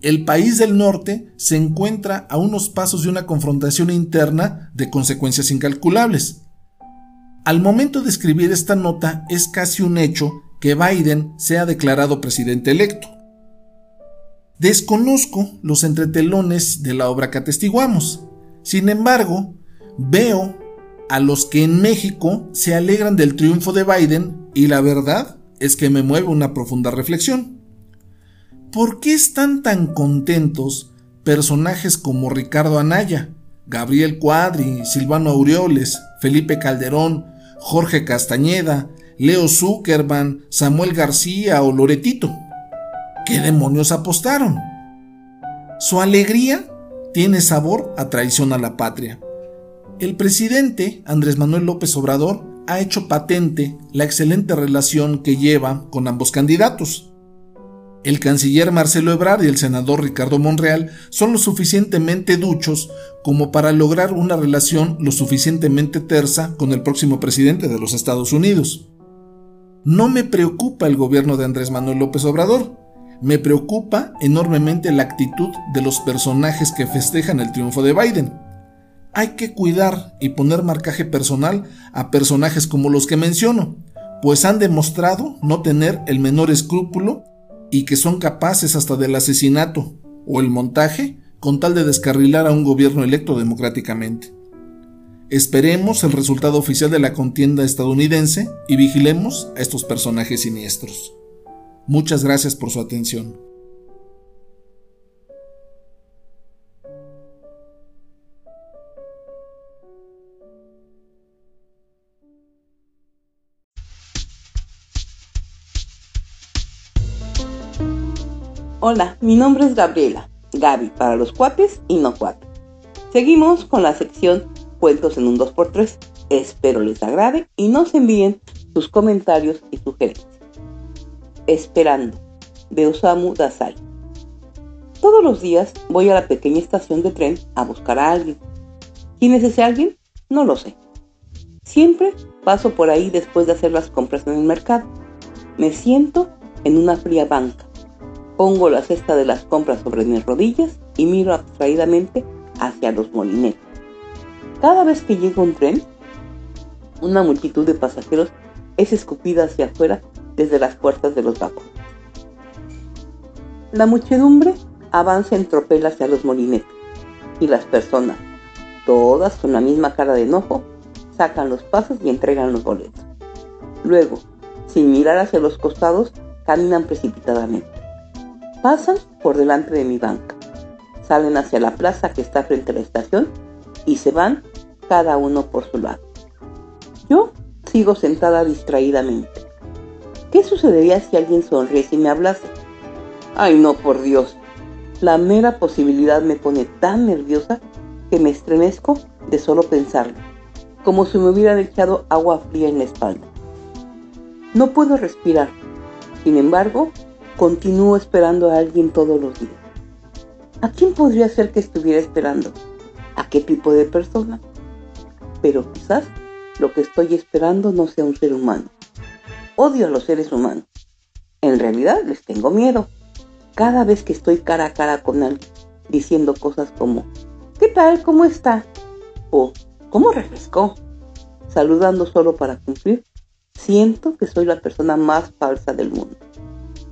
El país del norte se encuentra a unos pasos de una confrontación interna de consecuencias incalculables. Al momento de escribir esta nota es casi un hecho que Biden sea declarado presidente electo. Desconozco los entretelones de la obra que atestiguamos. Sin embargo, veo a los que en México se alegran del triunfo de Biden y la verdad es que me mueve una profunda reflexión. ¿Por qué están tan contentos personajes como Ricardo Anaya, Gabriel Cuadri, Silvano Aureoles, Felipe Calderón, Jorge Castañeda, Leo Zuckerman, Samuel García o Loretito. ¿Qué demonios apostaron? Su alegría tiene sabor a traición a la patria. El presidente Andrés Manuel López Obrador ha hecho patente la excelente relación que lleva con ambos candidatos. El canciller Marcelo Ebrard y el senador Ricardo Monreal son lo suficientemente duchos como para lograr una relación lo suficientemente tersa con el próximo presidente de los Estados Unidos. No me preocupa el gobierno de Andrés Manuel López Obrador, me preocupa enormemente la actitud de los personajes que festejan el triunfo de Biden. Hay que cuidar y poner marcaje personal a personajes como los que menciono, pues han demostrado no tener el menor escrúpulo y que son capaces hasta del asesinato o el montaje con tal de descarrilar a un gobierno electo democráticamente. Esperemos el resultado oficial de la contienda estadounidense y vigilemos a estos personajes siniestros. Muchas gracias por su atención. Hola, mi nombre es Gabriela, Gaby para los cuates y no cuates. Seguimos con la sección Cuentos en un 2x3. Espero les agrade y nos envíen sus comentarios y sugerencias. Esperando, de Osamu Dazai. Todos los días voy a la pequeña estación de tren a buscar a alguien. ¿Quién es ese alguien? No lo sé. Siempre paso por ahí después de hacer las compras en el mercado. Me siento en una fría banca Pongo la cesta de las compras sobre mis rodillas y miro abstraídamente hacia los molinetes. Cada vez que llega un tren, una multitud de pasajeros es escupida hacia afuera desde las puertas de los vagones. La muchedumbre avanza en tropel hacia los molinetes y las personas, todas con la misma cara de enojo, sacan los pasos y entregan los boletos. Luego, sin mirar hacia los costados, caminan precipitadamente. Pasan por delante de mi banca, salen hacia la plaza que está frente a la estación y se van cada uno por su lado. Yo sigo sentada distraídamente. ¿Qué sucedería si alguien sonriese y me hablase? Ay, no, por Dios. La mera posibilidad me pone tan nerviosa que me estremezco de solo pensarlo, como si me hubieran echado agua fría en la espalda. No puedo respirar. Sin embargo, Continúo esperando a alguien todos los días. ¿A quién podría ser que estuviera esperando? ¿A qué tipo de persona? Pero quizás lo que estoy esperando no sea un ser humano. Odio a los seres humanos. En realidad les tengo miedo. Cada vez que estoy cara a cara con alguien diciendo cosas como ¿Qué tal? ¿Cómo está? o ¿Cómo refrescó? Saludando solo para cumplir, siento que soy la persona más falsa del mundo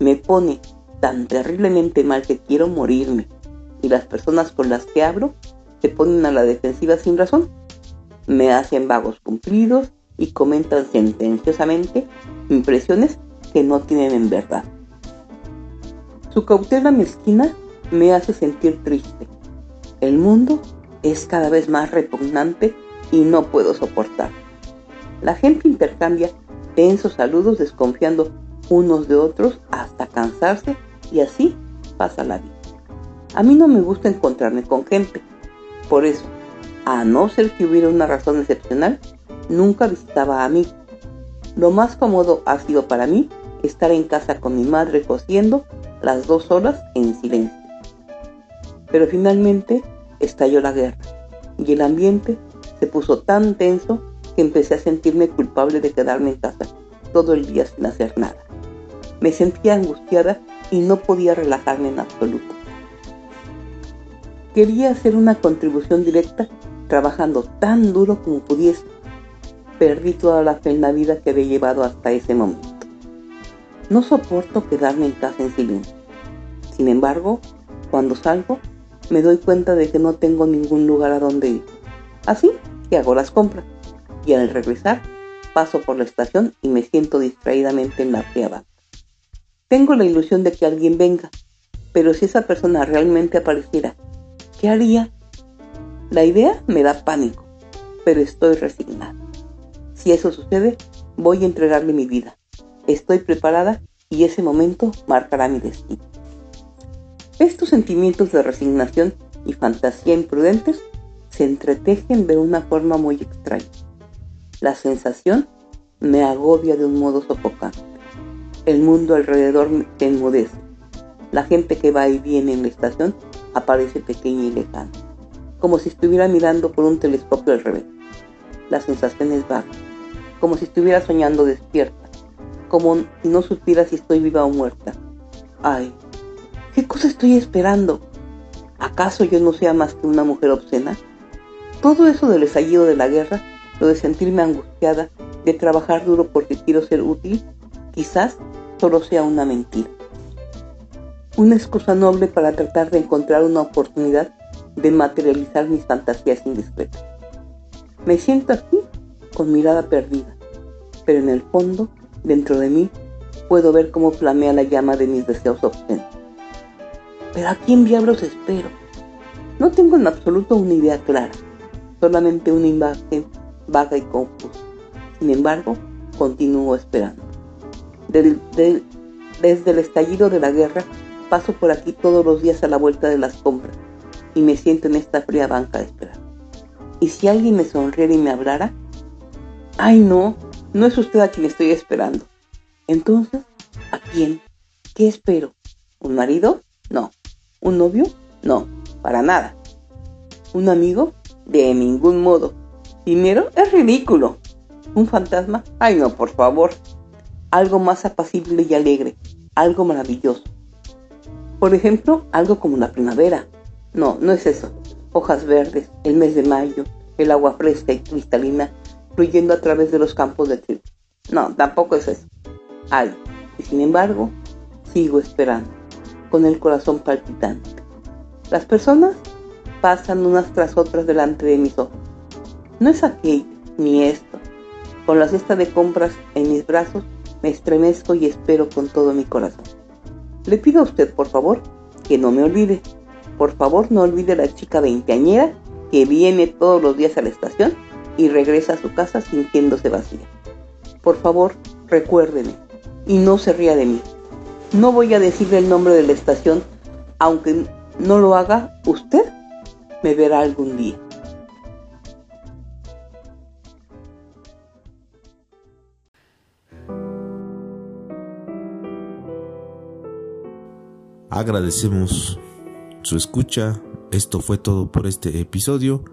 me pone tan terriblemente mal que quiero morirme. y las personas con las que hablo se ponen a la defensiva sin razón. Me hacen vagos cumplidos y comentan sentenciosamente impresiones que no tienen en verdad. Su cautela mezquina me hace sentir triste. El mundo es cada vez más repugnante y no puedo soportar. La gente intercambia tensos saludos desconfiando unos de otros hasta cansarse y así pasa la vida. A mí no me gusta encontrarme con gente. Por eso, a no ser que hubiera una razón excepcional, nunca visitaba a mí. Lo más cómodo ha sido para mí estar en casa con mi madre cosiendo las dos horas en silencio. Pero finalmente estalló la guerra y el ambiente se puso tan tenso que empecé a sentirme culpable de quedarme en casa todo el día sin hacer nada. Me sentía angustiada y no podía relajarme en absoluto. Quería hacer una contribución directa trabajando tan duro como pudiese. Perdí toda la fe en la vida que había llevado hasta ese momento. No soporto quedarme en casa en silencio. Sin embargo, cuando salgo, me doy cuenta de que no tengo ningún lugar a donde ir. Así que hago las compras. Y al regresar, paso por la estación y me siento distraídamente en la fría Tengo la ilusión de que alguien venga, pero si esa persona realmente apareciera, ¿qué haría? La idea me da pánico, pero estoy resignada. Si eso sucede, voy a entregarle mi vida. Estoy preparada y ese momento marcará mi destino. Estos sentimientos de resignación y fantasía imprudentes se entretejen de una forma muy extraña. La sensación me agobia de un modo sofocante. El mundo alrededor me enmudece. La gente que va y viene en la estación aparece pequeña y lejana, como si estuviera mirando por un telescopio al revés. La sensación es vaga, como si estuviera soñando despierta, como si no supiera si estoy viva o muerta. Ay, ¿Qué cosa estoy esperando? ¿Acaso yo no sea más que una mujer obscena? Todo eso del estallido de la guerra, lo de sentirme angustiada, de trabajar duro porque quiero ser útil, quizás solo sea una mentira. Una excusa noble para tratar de encontrar una oportunidad de materializar mis fantasías indiscretas. Me siento aquí con mirada perdida, pero en el fondo, dentro de mí, puedo ver cómo flamea la llama de mis deseos obscenos. Pero ¿a quién diablos espero? No tengo en absoluto una idea clara, solamente una imagen vaga y confusa. Sin embargo, continúo esperando. Desde el estallido de la guerra, paso por aquí todos los días a la vuelta de las compras y me siento en esta fría banca de esperar. ¿Y si alguien me sonriera y me hablara? Ay, no, no es usted a quien estoy esperando. Entonces, ¿a quién? ¿Qué espero? ¿Un marido? No. ¿Un novio? No, para nada. ¿Un amigo? De ningún modo. ¿Dinero? Es ridículo. ¿Un fantasma? Ay no, por favor. Algo más apacible y alegre. Algo maravilloso. Por ejemplo, algo como la primavera. No, no es eso. Hojas verdes, el mes de mayo, el agua fresca y cristalina fluyendo a través de los campos de trigo. No, tampoco es eso. Ay, y sin embargo, sigo esperando con el corazón palpitante. Las personas pasan unas tras otras delante de mis ojos. No es aquello, ni esto. Con la cesta de compras en mis brazos, me estremezco y espero con todo mi corazón. Le pido a usted, por favor, que no me olvide. Por favor, no olvide a la chica veinteañera que viene todos los días a la estación y regresa a su casa sintiéndose vacía. Por favor, recuérdeme y no se ría de mí. No voy a decirle el nombre de la estación, aunque no lo haga usted, me verá algún día. Agradecemos su escucha. Esto fue todo por este episodio,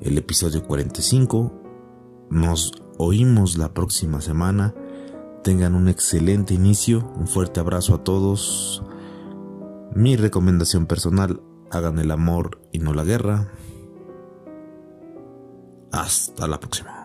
el episodio 45. Nos oímos la próxima semana Tengan un excelente inicio, un fuerte abrazo a todos. Mi recomendación personal, hagan el amor y no la guerra. Hasta la próxima.